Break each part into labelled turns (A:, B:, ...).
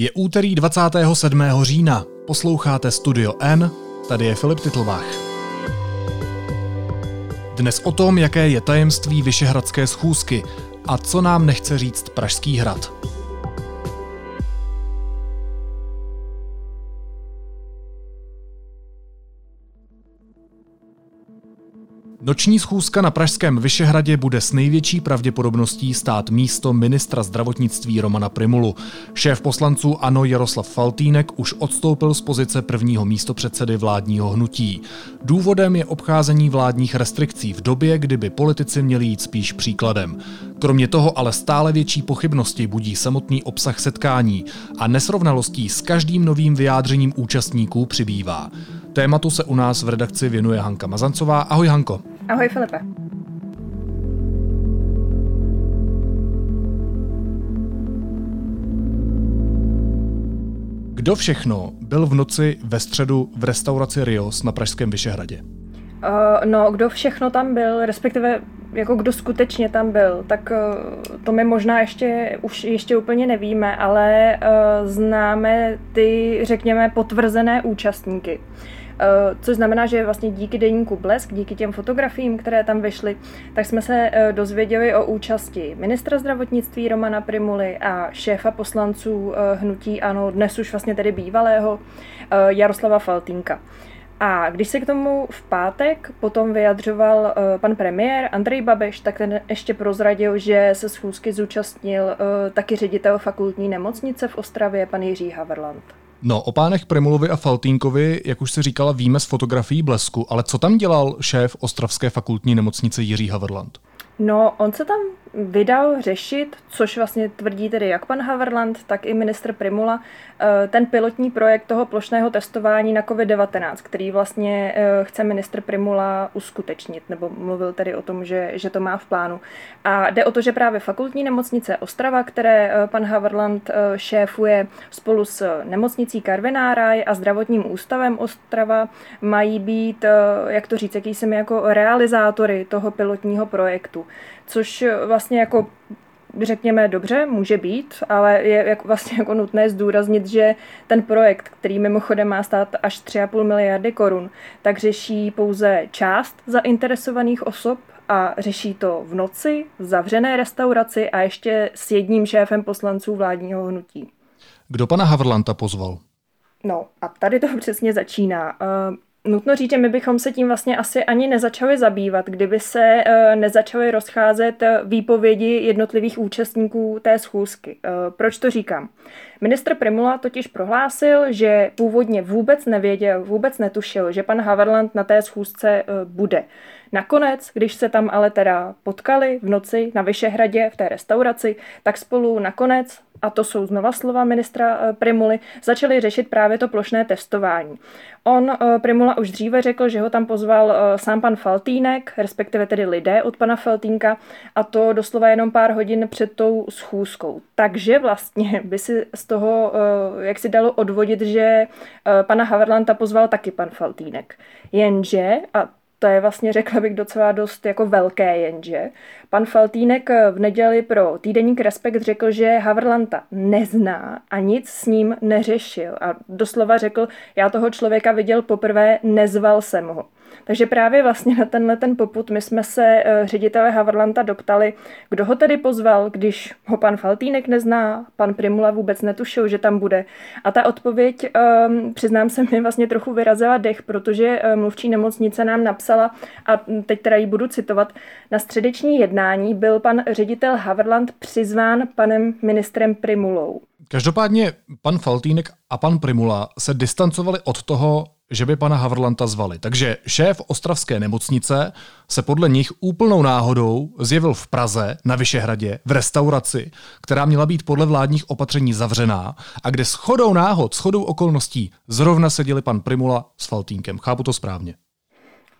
A: Je úterý 27. října. Posloucháte Studio N, tady je Filip Titlbach. Dnes o tom, jaké je tajemství Vyšehradské schůzky a co nám nechce říct Pražský hrad. Noční schůzka na Pražském Vyšehradě bude s největší pravděpodobností stát místo ministra zdravotnictví Romana Primulu. Šéf poslanců Ano Jaroslav Faltýnek už odstoupil z pozice prvního místopředsedy vládního hnutí. Důvodem je obcházení vládních restrikcí v době, kdyby politici měli jít spíš příkladem. Kromě toho ale stále větší pochybnosti budí samotný obsah setkání a nesrovnalostí s každým novým vyjádřením účastníků přibývá. Tématu se u nás v redakci věnuje Hanka Mazancová. Ahoj Hanko.
B: Ahoj Filipe.
A: Kdo všechno byl v noci ve středu v restauraci Rios na Pražském Vyšehradě?
B: Uh, no, kdo všechno tam byl, respektive jako kdo skutečně tam byl, tak uh, to my možná ještě už ještě úplně nevíme, ale uh, známe ty, řekněme, potvrzené účastníky. Což znamená, že vlastně díky deníku Blesk, díky těm fotografiím, které tam vyšly, tak jsme se eh, dozvěděli o účasti ministra zdravotnictví Romana Primuly a šéfa poslanců eh, hnutí ANO, dnes už vlastně tedy bývalého Jaroslava Faltínka. A když se k tomu v pátek potom vyjadřoval pan premiér Andrej Babiš, tak ten ještě prozradil, že se schůzky zúčastnil taky ředitel fakultní nemocnice v Ostravě, pan Jiří Haverland.
A: No, o pánech Primulovi a Faltínkovi, jak už se říkala, víme z fotografií Blesku, ale co tam dělal šéf Ostravské fakultní nemocnice Jiří Haverland?
B: No, on se tam vydal řešit, což vlastně tvrdí tedy jak pan Haverland, tak i ministr Primula, eh, ten pilotní projekt toho plošného testování na COVID-19, který vlastně eh, chce ministr Primula uskutečnit, nebo mluvil tedy o tom, že, že to má v plánu. A jde o to, že právě fakultní nemocnice Ostrava, které eh, pan Haverland šéfuje spolu s nemocnicí Karvináraj a zdravotním ústavem Ostrava, mají být, jak to říct, jaký jsem jako realizátory toho pilotního projektu což vlastně jako řekněme dobře, může být, ale je jako vlastně jako nutné zdůraznit, že ten projekt, který mimochodem má stát až 3,5 miliardy korun, tak řeší pouze část zainteresovaných osob a řeší to v noci, v zavřené restauraci a ještě s jedním šéfem poslanců vládního hnutí.
A: Kdo pana Havrlanta pozval?
B: No a tady to přesně začíná. Nutno říct, že my bychom se tím vlastně asi ani nezačali zabývat, kdyby se uh, nezačaly rozcházet eh, výpovědi jednotlivých účastníků té schůzky. Uh, proč to říkám? Ministr Primula totiž prohlásil, že původně vůbec nevěděl, vůbec netušil, že pan Haverland na té schůzce bude. Nakonec, když se tam ale teda potkali v noci na Vyšehradě v té restauraci, tak spolu nakonec a to jsou znova slova ministra eh, Primuly, začali řešit právě to plošné testování. On, eh, Primula, už dříve řekl, že ho tam pozval eh, sám pan Faltýnek, respektive tedy lidé od pana Faltínka, a to doslova jenom pár hodin před tou schůzkou. Takže vlastně by si z toho, jak si dalo odvodit, že pana Haverlanta pozval taky pan Faltýnek. Jenže, a to je vlastně, řekla bych, docela dost jako velké jenže. Pan Faltýnek v neděli pro týdeník Respekt řekl, že Haverlanta nezná a nic s ním neřešil. A doslova řekl, já toho člověka viděl poprvé, nezval jsem ho. Takže právě vlastně na tenhle ten poput my jsme se eh, ředitele Haverlanta doptali, kdo ho tedy pozval, když ho pan Faltýnek nezná, pan Primula vůbec netušil, že tam bude. A ta odpověď, um, přiznám se, mi vlastně trochu vyrazila dech, protože uh, mluvčí nemocnice nám napsala, a teď teda ji budu citovat, na středeční jednání byl pan ředitel Haverland přizván panem ministrem Primulou.
A: Každopádně pan Faltýnek a pan Primula se distancovali od toho, že by pana Havrlanta zvali. Takže šéf ostravské nemocnice se podle nich úplnou náhodou zjevil v Praze na Vyšehradě v restauraci, která měla být podle vládních opatření zavřená a kde shodou náhod, shodou okolností zrovna seděli pan Primula s Faltínkem. Chápu to správně?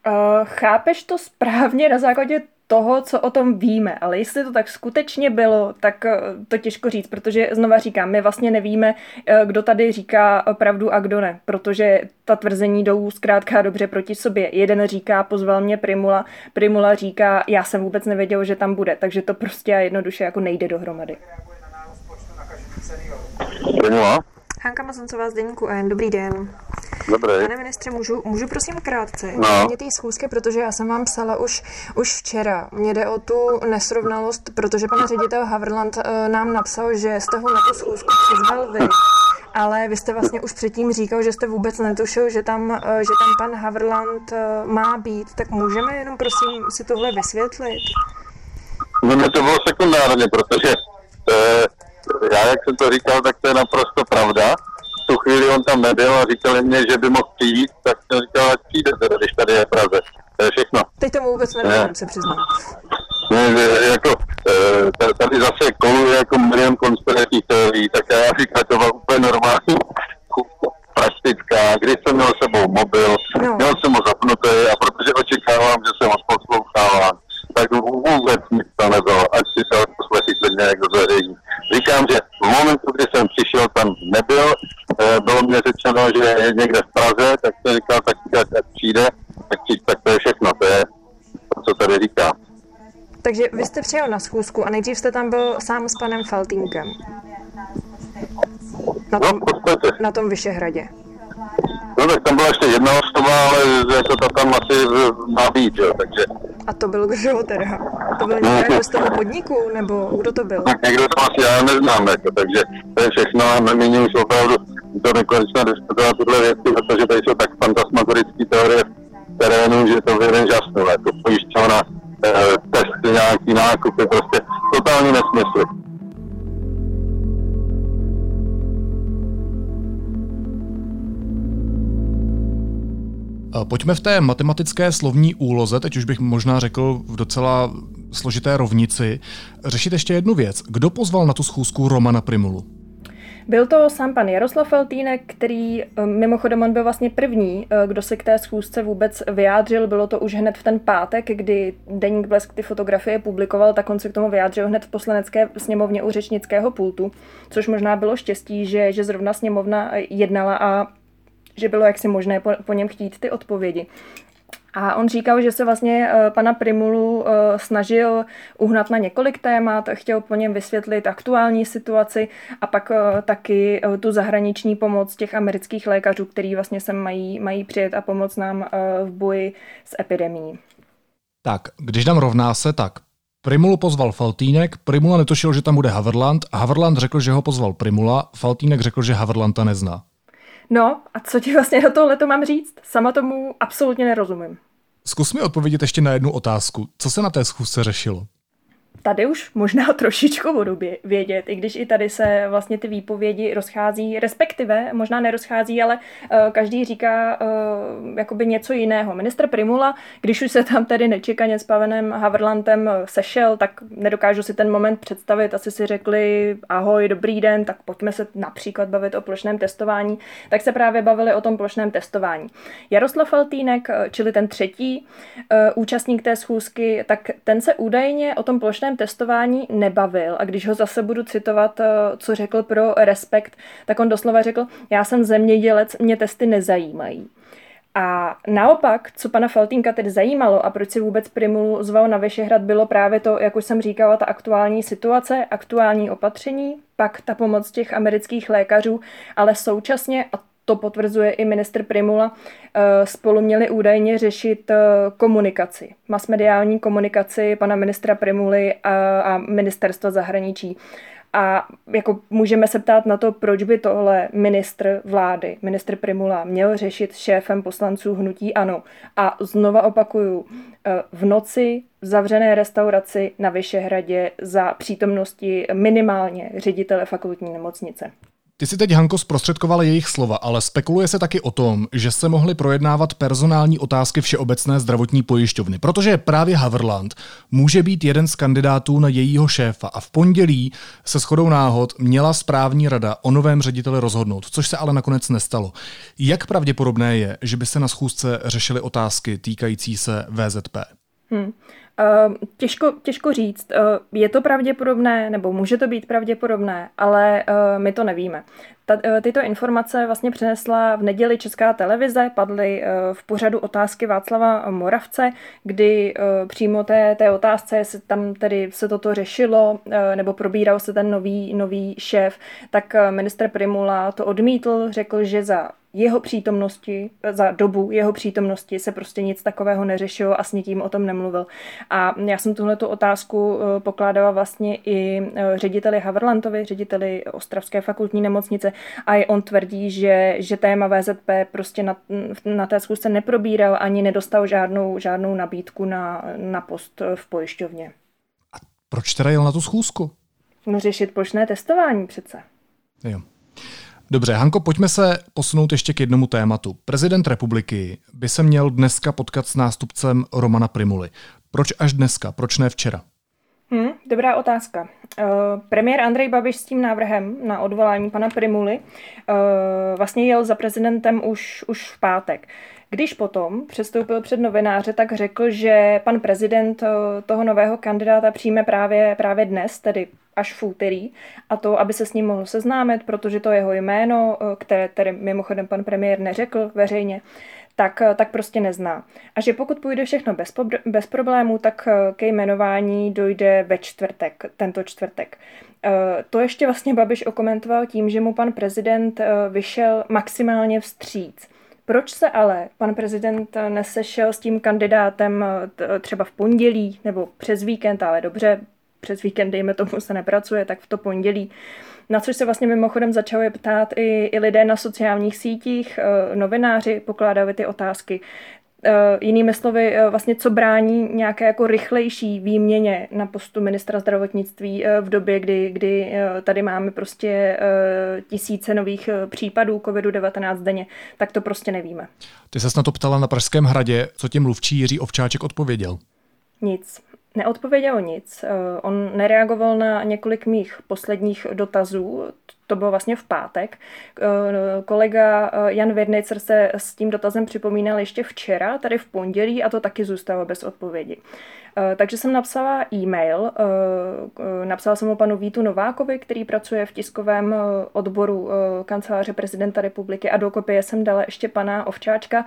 B: Uh, chápeš to správně na základě toho, co o tom víme, ale jestli to tak skutečně bylo, tak eh, to těžko říct, protože znova říkám, my vlastně nevíme, eh, kdo tady říká pravdu a kdo ne, protože ta tvrzení jdou zkrátka dobře proti sobě. Jeden říká, pozval mě Primula, Primula říká, já jsem vůbec nevěděl, že tam bude, takže to prostě jednoduše jako nejde dohromady.
C: Primula?
B: Hanka Mazoncová z Deníku N. Dobrý den.
C: Dobrý.
B: Pane ministře, můžu, můžu prosím krátce?
C: No.
B: Mě té schůzky, protože já jsem vám psala už, už včera. Mně jde o tu nesrovnalost, protože pan ředitel Haverland uh, nám napsal, že jste ho na tu schůzku přizval vy. Ale vy jste vlastně už předtím říkal, že jste vůbec netušil, že tam, uh, že tam pan Haverland uh, má být. Tak můžeme jenom prosím si tohle vysvětlit?
C: No mě to bylo sekundárně, protože eh, já, jak jsem to říkal, tak to je naprosto pravda. V tu chvíli on tam nebyl a říkali mě, že by mohl přijít, tak jsem říkal, ať přijde, teda, když tady je Praze. To je všechno.
B: Teď tomu vůbec nerozumím, se přiznám.
C: Ne, jako, eh, ta- tady zase koluje jako milion konspiračních teorií, tak já říkám, to bylo úplně normální, praktická, když jsem měl sebou mobil,
B: No.
C: měl jsem ho zapnutý a protože očekávám, že jsem odposloucháván, tak vůbec nic to nebylo, ať si to poslechy klidně jako zveřejní. Říkám, že v momentu, kdy jsem přišel, tam nebyl, eh, bylo mě řečeno, že je někde v Praze, tak jsem říkal, tak ať přijde, tak, tak to je všechno, to je to, co tady říkám.
B: Takže vy jste přijel na schůzku a nejdřív jste tam byl sám s panem Faltínkem. Na
C: No,
B: tom,
C: podstatě.
B: na tom Vyšehradě.
C: No tak tam byla ještě jedna osoba, ale jako to tam asi má být, jo, takže
B: A to byl kdo teda? To byl někdo z toho podniku, nebo kdo to byl?
C: tak někdo to asi já neznám, jako, takže to je všechno a nemíním už opravdu to nekonečně diskutovat tyhle věci, protože tady jsou tak fantasmagorické teorie v terénu, že to vyjde žasnu, jako pojišťovna, eh, testy, nějaký nákupy, prostě totální nesmysly.
A: Pojďme v té matematické slovní úloze, teď už bych možná řekl v docela složité rovnici, řešit ještě jednu věc. Kdo pozval na tu schůzku Romana Primulu?
B: Byl to sám pan Jaroslav Faltýnek, který eh, mimochodem on byl vlastně první, eh, kdo se k té schůzce vůbec vyjádřil. Bylo to už hned v ten pátek, kdy Deník Blesk ty fotografie publikoval, tak on se k tomu vyjádřil hned v poslanecké sněmovně u řečnického pultu, což možná bylo štěstí, že, že zrovna sněmovna jednala a že bylo jaksi možné po, po něm chtít ty odpovědi. A on říkal, že se vlastně eh, pana Primulu eh, snažil uhnat na několik témat, chtěl po něm vysvětlit aktuální situaci a pak eh, taky tu zahraniční pomoc těch amerických lékařů, který vlastně sem mají, mají přijet a pomoct nám v boji s epidemí.
A: Tak, když dám rovná se, tak Primulu pozval Faltýnek, Primula netušil, že tam bude Haverland, Haverland řekl, že ho pozval Primula, Faltýnek řekl, že Haverlanda nezná.
B: No a co ti vlastně do tohle to mám říct? Sama tomu absolutně nerozumím.
A: Zkus mi odpovědět ještě na jednu otázku. Co se na té schůzce řešilo?
B: Tady už možná trošičku budu vědět, i když i tady se vlastně ty výpovědi rozchází, respektive možná nerozchází, ale uh, každý říká uh, jakoby něco jiného. Minister Primula, když už se tam tedy nečekaně s Pavenem Haverlantem sešel, tak nedokážu si ten moment představit. Asi si řekli ahoj, dobrý den, tak pojďme se například bavit o plošném testování. Tak se právě bavili o tom plošném testování. Jaroslav Faltýnek, čili ten třetí uh, účastník té schůzky, tak ten se údajně o tom plošném testování nebavil a když ho zase budu citovat, co řekl pro Respekt, tak on doslova řekl, já jsem zemědělec, mě testy nezajímají. A naopak, co pana Faltínka tedy zajímalo a proč si vůbec Primulu zval na Vyšehrad, bylo právě to, jak už jsem říkala, ta aktuální situace, aktuální opatření, pak ta pomoc těch amerických lékařů, ale současně, a to potvrzuje i ministr Primula, spolu měli údajně řešit komunikaci, masmediální komunikaci pana ministra Primuly a, a ministerstva zahraničí. A jako můžeme se ptát na to, proč by tohle ministr vlády, ministr Primula, měl řešit šéfem poslanců hnutí ANO. A znova opakuju, v noci v zavřené restauraci na Vyšehradě za přítomnosti minimálně ředitele fakultní nemocnice.
A: Ty si teď, Hanko, zprostředkovala jejich slova, ale spekuluje se taky o tom, že se mohly projednávat personální otázky Všeobecné zdravotní pojišťovny, protože právě Haverland může být jeden z kandidátů na jejího šéfa a v pondělí se shodou náhod měla správní rada o novém řediteli rozhodnout, což se ale nakonec nestalo. Jak pravděpodobné je, že by se na schůzce řešily otázky týkající se VZP?
B: Hmm. Těžko, těžko říct. Je to pravděpodobné, nebo může to být pravděpodobné, ale my to nevíme. Ta, tyto informace vlastně přinesla v neděli Česká televize, padly v pořadu otázky Václava Moravce, kdy přímo té, té otázce se tam tedy se toto řešilo, nebo probíral se ten nový, nový šéf, tak minister Primula to odmítl, řekl, že za jeho přítomnosti, za dobu jeho přítomnosti se prostě nic takového neřešilo a s nikým o tom nemluvil. A já jsem tuhle otázku eh, pokládala vlastně i eh, řediteli Haverlantovi, řediteli Ostravské fakultní nemocnice a i on tvrdí, že, že téma VZP prostě na, na té zkusce neprobíral ani nedostal žádnou, žádnou nabídku na, na post v pojišťovně.
A: A proč teda jel na tu schůzku?
B: No řešit plošné testování přece.
A: Jo. Dobře, Hanko, pojďme se posunout ještě k jednomu tématu. Prezident republiky by se měl dneska potkat s nástupcem Romana Primuly. Proč až dneska? Proč ne včera?
B: Hmm, dobrá otázka. Uh, premiér Andrej Babiš s tím návrhem na odvolání pana Primuly uh, vlastně jel za prezidentem už, už v pátek. Když potom přestoupil před novináře, tak řekl, že pan prezident uh, toho nového kandidáta přijme právě, právě dnes, tedy až v úterý a to, aby se s ním mohl seznámit, protože to jeho jméno, eh, které tedy mimochodem pan premiér neřekl veřejně, tak, eh, tak prostě nezná. A že pokud půjde všechno bez, bez problémů, tak eh, ke jmenování dojde ve čtvrtek, tento čtvrtek. To ještě vlastně Babiš okomentoval tím, že mu pan prezident vyšel maximálně vstříc. Proč se ale pan prezident nesešel s tím kandidátem třeba v pondělí nebo přes víkend, ale dobře, přes víkend, dejme tomu, se nepracuje, tak v to pondělí. Na což se vlastně mimochodem začali ptát i, i lidé na sociálních sítích, eh, novináři pokládali ty otázky. Uh, jinými slovy, uh, vlastně co brání nějaké jako rychlejší výměně na postu ministra zdravotnictví uh, v době, kdy, kdy tady máme prostě tisíce nových případů COVID-19 denně, tak to prostě nevíme.
A: Ty se na to ptala na Pražském hradě, co ti mluvčí Jiří Ovčáček odpověděl?
B: Nic. Neodpověděl nic. Eh, on nereagoval na několik mých posledních dotazů, to bylo vlastně v pátek. Eh, kolega eh, Jan Vědnejcer se s tím dotazem připomínal ještě včera, tady v pondělí, a to taky zůstalo bez odpovědi. Takže jsem napsala e-mail, napsala jsem ho panu Vítu Novákovi, který pracuje v tiskovém odboru kanceláře prezidenta republiky a do kopie jsem dala ještě pana Ovčáčka,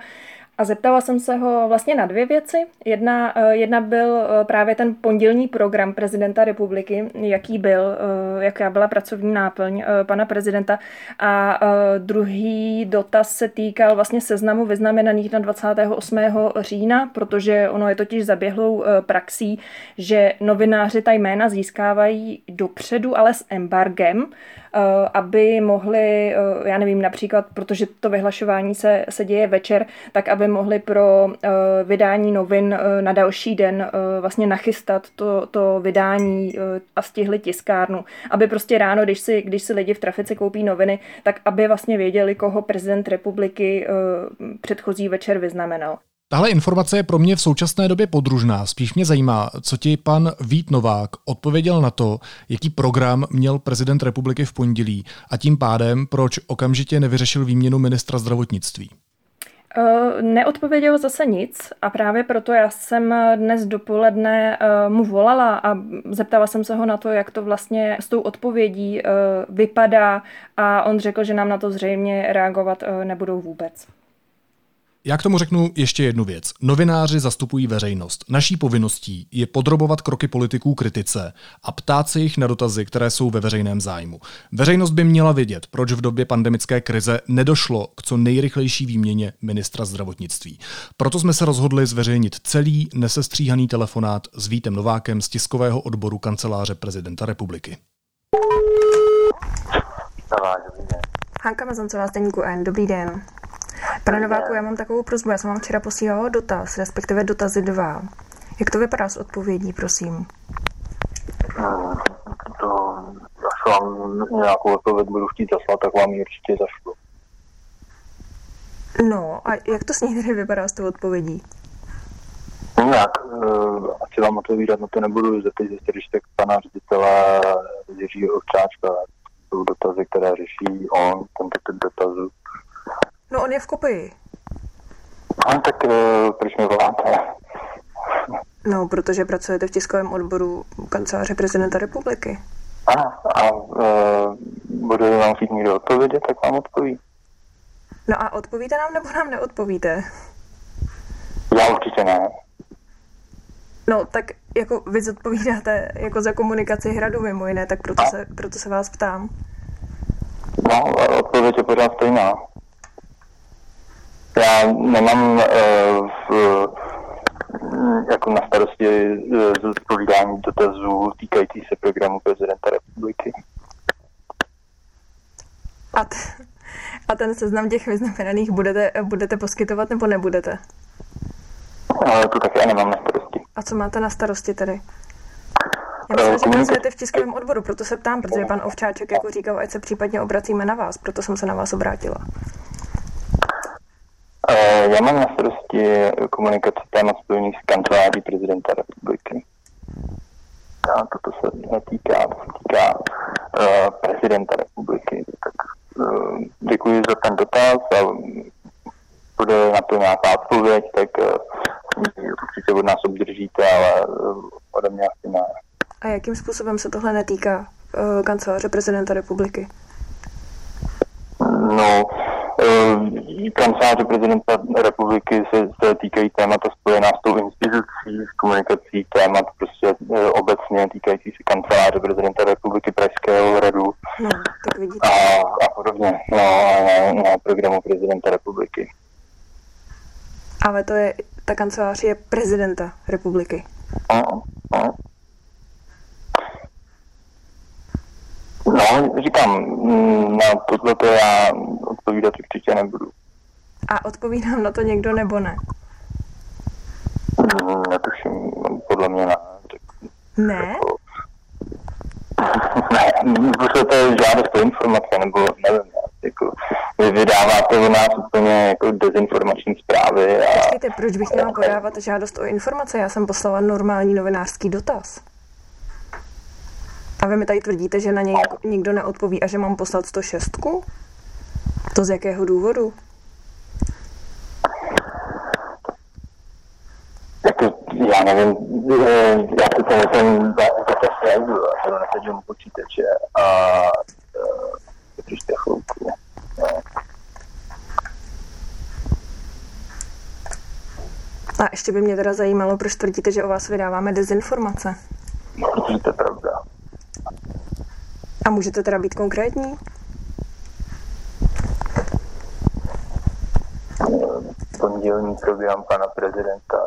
B: a zeptala jsem se ho vlastně na dvě věci. Jedna, eh, jedna byl eh, právě ten pondělní program prezidenta republiky, jaký byl, eh, jaká byla pracovní náplň pana prezidenta. A druhý dotaz se týkal vlastně seznamu vyznamenaných na 28. října, protože ono je totiž zaběhlou praxí, že novináři ta jména získávají dopředu, ale s embargem. Eh, aby mohli, eh, já nevím, například, protože to vyhlašování se, se děje večer, tak aby mohli pro eh, vydání novin na další den vlastně nachystat to, to vydání a stihli tiskárnu. Aby prostě ráno, když si, když si lidi v trafice koupí noviny, tak aby vlastně věděli, koho prezident republiky předchozí večer vyznamenal.
A: Tahle informace je pro mě v současné době podružná. Spíš mě zajímá, co ti pan Vít Novák odpověděl na to, jaký program měl prezident republiky v pondělí a tím pádem, proč okamžitě nevyřešil výměnu ministra zdravotnictví.
B: Uh, neodpověděl zase nic a právě proto já jsem dnes dopoledne uh, mu volala a zeptala jsem se ho na to, jak to vlastně s tou odpovědí vypadá a on řekl, že nám na to zřejmě reagovat nebudou vůbec.
A: Já k tomu řeknu ještě jednu věc. Novináři zastupují veřejnost. Naší povinností je podrobovat kroky politiků kritice a ptát se jich na dotazy, které jsou ve veřejném zájmu. Veřejnost by měla vědět, proč v době pandemické krize nedošlo k co nejrychlejší výměně ministra zdravotnictví. Proto jsme se rozhodli zveřejnit celý nesestříhaný telefonát s Vítem Novákem z tiskového odboru kanceláře prezidenta republiky.
B: Hanka Mazoncová z Deníku N. Dobrý den. Pane Nováku, já mám takovou prozbu. Já jsem vám včera posílala dotaz, respektive dotazy dva. Jak to vypadá s odpovědí, prosím?
D: No, to, až vám nějakou odpověď budu chtít zaslat, tak vám ji určitě zašlu.
B: No, a jak to s ní tedy vypadá s tou odpovědí?
D: No jak, uh, asi vám odpovídat na to nebudu, zeptejte se když tak pana ředitele Jiřího Ovčáčka. Jsou dotazy, které řeší on, tento typ dotazů.
B: No on je v kopii.
D: No, tak uh, proč mi voláte?
E: No, protože pracujete v tiskovém odboru kanceláře prezidenta republiky.
D: A, a uh, bude vám chtít někdo odpovědět, tak vám odpoví.
E: No a odpovíte nám nebo nám neodpovíte?
D: Já určitě ne.
E: No, tak jako vy zodpovídáte jako za komunikaci hradu mimo jiné, tak proto se, proto se vás ptám.
D: No, odpověď je pořád stejná. Já nemám uh, v, jako na starosti uh, zodpovídání dotazů týkající se programu prezidenta republiky.
E: A, t- a ten seznam těch vyznamenaných budete, budete poskytovat nebo nebudete?
D: Ale to také nemám na starosti.
E: A co máte na starosti tedy? Já myslím, že pracujete v tiskovém odboru, proto se ptám, protože pan Ovčáček jako říkal, ať se případně obracíme na vás, proto jsem se na vás obrátila.
D: Já mám na starosti komunikaci témat spojených s kanceláří prezidenta republiky. A toto se netýká, to se týká uh, prezidenta republiky. Tak uh, děkuji za ten dotaz a bude na to nějaká odpověď, tak uh, určitě od nás obdržíte, ale uh, ode mě asi ne.
E: A jakým způsobem se tohle netýká uh, kanceláře prezidenta republiky?
D: No, uh, kanceláře prezidenta republiky se, se týkají témata spojená s tou institucí, s komunikací témat prostě uh, obecně týkající se kanceláře prezidenta republiky Pražského hradu
E: no, tak vidíte.
D: A, a podobně. No, a na, na programu prezidenta republiky.
E: Ale to je, ta kancelář je prezidenta republiky.
D: No, no. No, říkám, na tohle to já odpovídat určitě nebudu.
E: A odpovídám na to někdo nebo ne?
D: Netuším, podle mě ne.
E: Ne?
D: ne, můžete žádat o informace, nebo nevím, jako, vy vydáváte u nás úplně jako dezinformační zprávy. A...
E: Počkejte, proč bych měla podávat žádost o informace? Já jsem poslala normální novinářský dotaz. A vy mi tady tvrdíte, že na něj nikdo neodpoví a že mám poslat 106? To z jakého důvodu?
D: Jako, já nevím, já si to zase nejdu, já to nesedím u počítače a ještě chvilku. No.
E: A ještě by mě teda zajímalo, proč tvrdíte, že o vás vydáváme dezinformace.
D: Protože to je pravda.
E: A můžete teda být konkrétní?
D: Pondělní program pana prezidenta,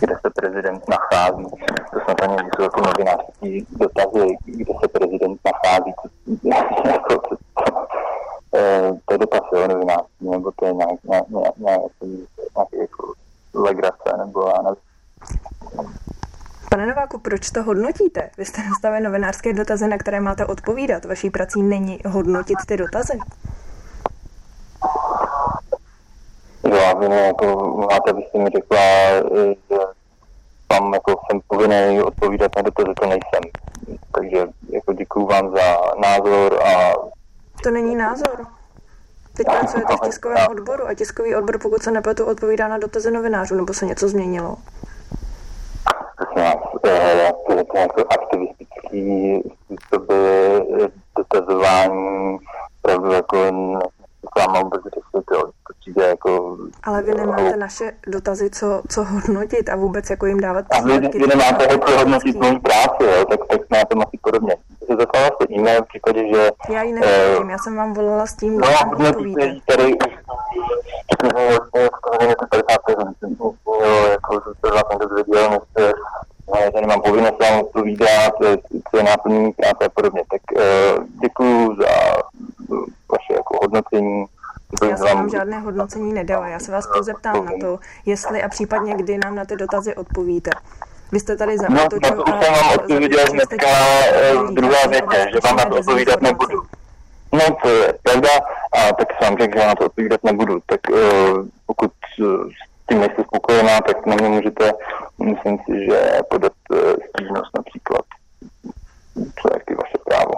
D: kde se prezident nachází. To snad ani jsou jako novinářský dotazy, kde se prezident nachází. jako, to, to je dotaz jo, novinářský, nebo to je nějak, nějak, nějak, jako legrace, nebo já nevím.
E: Pane Nováku, proč to hodnotíte? Vy jste nastavili novinářské dotazy, na které máte odpovídat. Vaší prací není hodnotit ty dotazy.
D: A vy jako máte, byste mi řekla, že tam jako jsem povinný odpovídat na dotazy, to nejsem. Takže jako děkuju vám za názor a...
E: To není názor. Teď pracujete v tiskovém odboru a tiskový odbor, pokud se nepletu, odpovídá na dotazy novinářů, nebo se něco změnilo?
D: jako způsoby dotazování, opravdu jako vám vůbec řešit, jo. To přijde jako...
E: Ale vy nemáte naše dotazy, co, co hodnotit a vůbec jako jim dávat
D: A vy, vy nemáte co hodnotit mojí práci, jo, tak, tak na tom asi podobně. Se zaslala jste e-mail v případě, že...
E: Já ji nehodnotím, uh, já jsem vám volala s tím,
D: no, hodnotíte ji tady už vlastně skoro to 50 jsem jako jsem se vlastně dozvěděl, než já tady mám povinnost vám odpovídat, co je náplnění práce a podobně. Tak uh, děkuji za vaše jako hodnocení.
E: Já jsem vám žádné hodnocení nedala, já se vás pouze ptám na to, jestli a případně kdy nám na ty dotazy odpovíte. Vy jste tady za
D: No, na to už jsem vám odpověděl dneska v druhé větě, že vám na to odpovídat nebudu. No, to je pravda, a tak jsem řekl, že na to odpovídat nebudu. Tak uh, pokud uh, s tím nejste spokojená, tak na mě můžete, myslím si, že podat uh, stížnost například. To je taky vaše právo.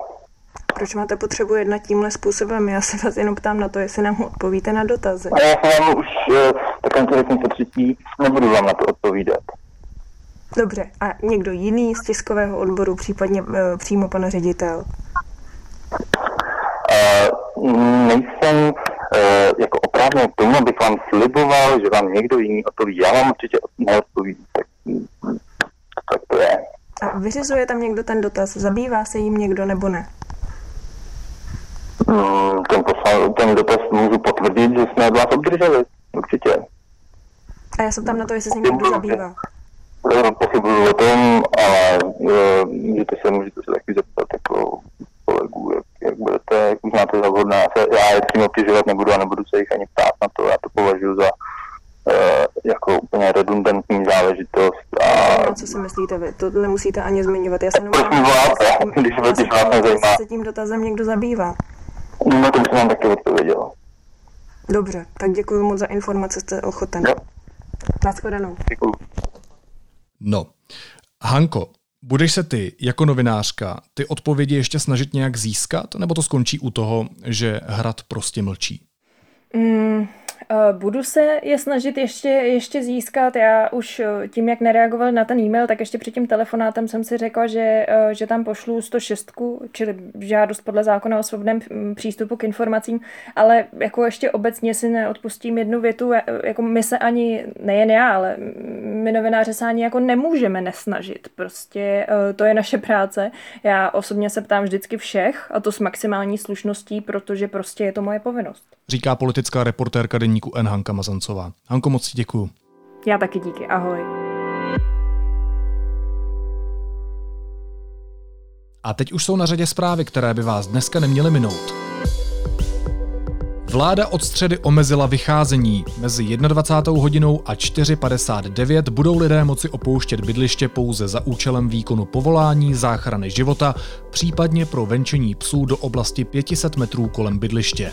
E: Proč máte potřebu jednat tímhle způsobem? Já se vás jenom ptám na to, jestli nám odpovíte na dotazy.
D: A já jsem vám už uh, konkrétní potřetí, nebudu vám na to odpovídat.
B: Dobře, a někdo jiný z tiskového odboru, případně e, přímo pan ředitel?
D: Uh, nejsem uh, jako oprávněn k tomu, abych vám sliboval, že vám někdo jiný odpoví. Já vám určitě neodpovím. Tak, tak to je.
B: A vyřizuje tam někdo ten dotaz? Zabývá se jim někdo nebo ne?
D: Mm, ten, posl- ten dotaz můžu potvrdit, že jsme od vás obdrželi. Určitě.
B: A já jsem tam na to, jestli se někdo zabývá.
D: Pochybuju o tom, ale uh, můžete se, můžete se taky zeptat jako kolegů, jak, jak budete, jak uznáte za vhodné. Já, je přímo obtěžovat nebudu a nebudu se jich ani ptát na to. Já to považuji za uh, jako úplně redundantní záležitost.
B: A... No, co si myslíte vy? To nemusíte ani zmiňovat. Já se
D: jenom když, když vás nezajímá.
B: se tím dotazem někdo zabývá.
D: No, to jsem vám taky odpověděl.
B: Dobře, tak děkuji moc za informace, jste ochoten.
D: Jo.
B: Naschledanou.
D: Děkuji.
A: No, Hanko, budeš se ty jako novinářka ty odpovědi ještě snažit nějak získat, nebo to skončí u toho, že hrad prostě mlčí?
B: Mm, Eh, budu se je snažit ještě, ještě získat. Já už eh, tím, jak nereagoval na ten e-mail, tak ještě před tím telefonátem jsem si řekla, že, eh, že tam pošlu 106, čili žádost podle zákona o svobodném hm, přístupu k informacím, ale jako ještě obecně si neodpustím jednu větu, jako my se ani, nejen já, ale my novináři se ani jako nemůžeme nesnažit. Prostě to je naše práce. Já osobně se ptám vždycky všech a to s maximální slušností, protože prostě je to moje povinnost.
A: Říká politická reportérka deníku N. Hanka Mazancová. Hanko, moc ti děkuju.
B: Já taky díky, ahoj.
A: A teď už jsou na řadě zprávy, které by vás dneska neměly minout. Vláda od středy omezila vycházení. Mezi 21. hodinou a 4.59 budou lidé moci opouštět bydliště pouze za účelem výkonu povolání, záchrany života, případně pro venčení psů do oblasti 500 metrů kolem bydliště.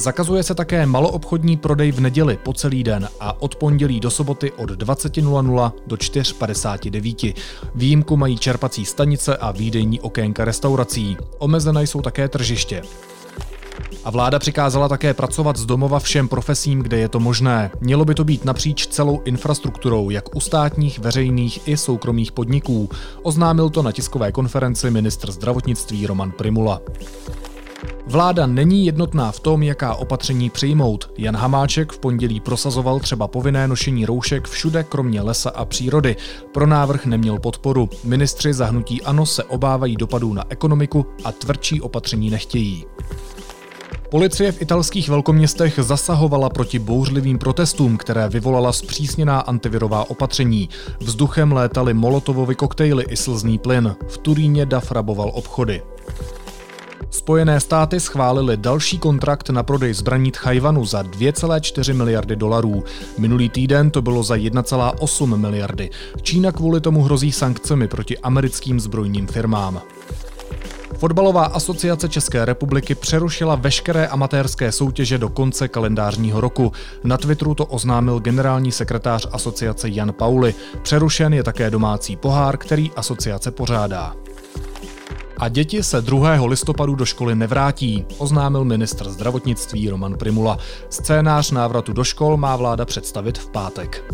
A: Zakazuje se také maloobchodní prodej v neděli po celý den a od pondělí do soboty od 20.00 do 4.59. Výjimku mají čerpací stanice a výdejní okénka restaurací. Omezené jsou také tržiště. A vláda přikázala také pracovat z domova všem profesím, kde je to možné. Mělo by to být napříč celou infrastrukturou, jak u státních, veřejných i soukromých podniků. Oznámil to na tiskové konferenci ministr zdravotnictví Roman Primula. Vláda není jednotná v tom, jaká opatření přijmout. Jan Hamáček v pondělí prosazoval třeba povinné nošení roušek všude kromě lesa a přírody. Pro návrh neměl podporu. Ministři zahnutí ANO se obávají dopadů na ekonomiku a tvrdší opatření nechtějí. Policie v italských velkoměstech zasahovala proti bouřlivým protestům, které vyvolala zpřísněná antivirová opatření. Vzduchem létaly molotovovy koktejly i slzný plyn. V Turíně DAF raboval obchody. Spojené státy schválily další kontrakt na prodej zbraní Tchajvanu za 2,4 miliardy dolarů. Minulý týden to bylo za 1,8 miliardy. Čína kvůli tomu hrozí sankcemi proti americkým zbrojním firmám. Fotbalová asociace České republiky přerušila veškeré amatérské soutěže do konce kalendářního roku. Na Twitteru to oznámil generální sekretář asociace Jan Pauli. Přerušen je také domácí pohár, který asociace pořádá. A děti se 2. listopadu do školy nevrátí, oznámil ministr zdravotnictví Roman Primula. Scénář návratu do škol má vláda představit v pátek.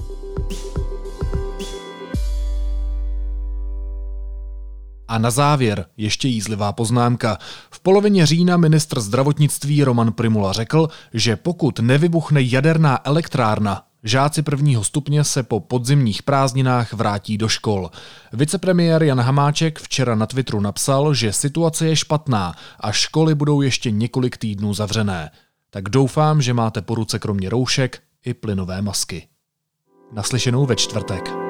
A: A na závěr ještě jízlivá poznámka. V polovině října ministr zdravotnictví Roman Primula řekl, že pokud nevybuchne jaderná elektrárna, Žáci prvního stupně se po podzimních prázdninách vrátí do škol. Vicepremiér Jan Hamáček včera na Twitteru napsal, že situace je špatná a školy budou ještě několik týdnů zavřené. Tak doufám, že máte po ruce kromě roušek i plynové masky. Naslyšenou ve čtvrtek.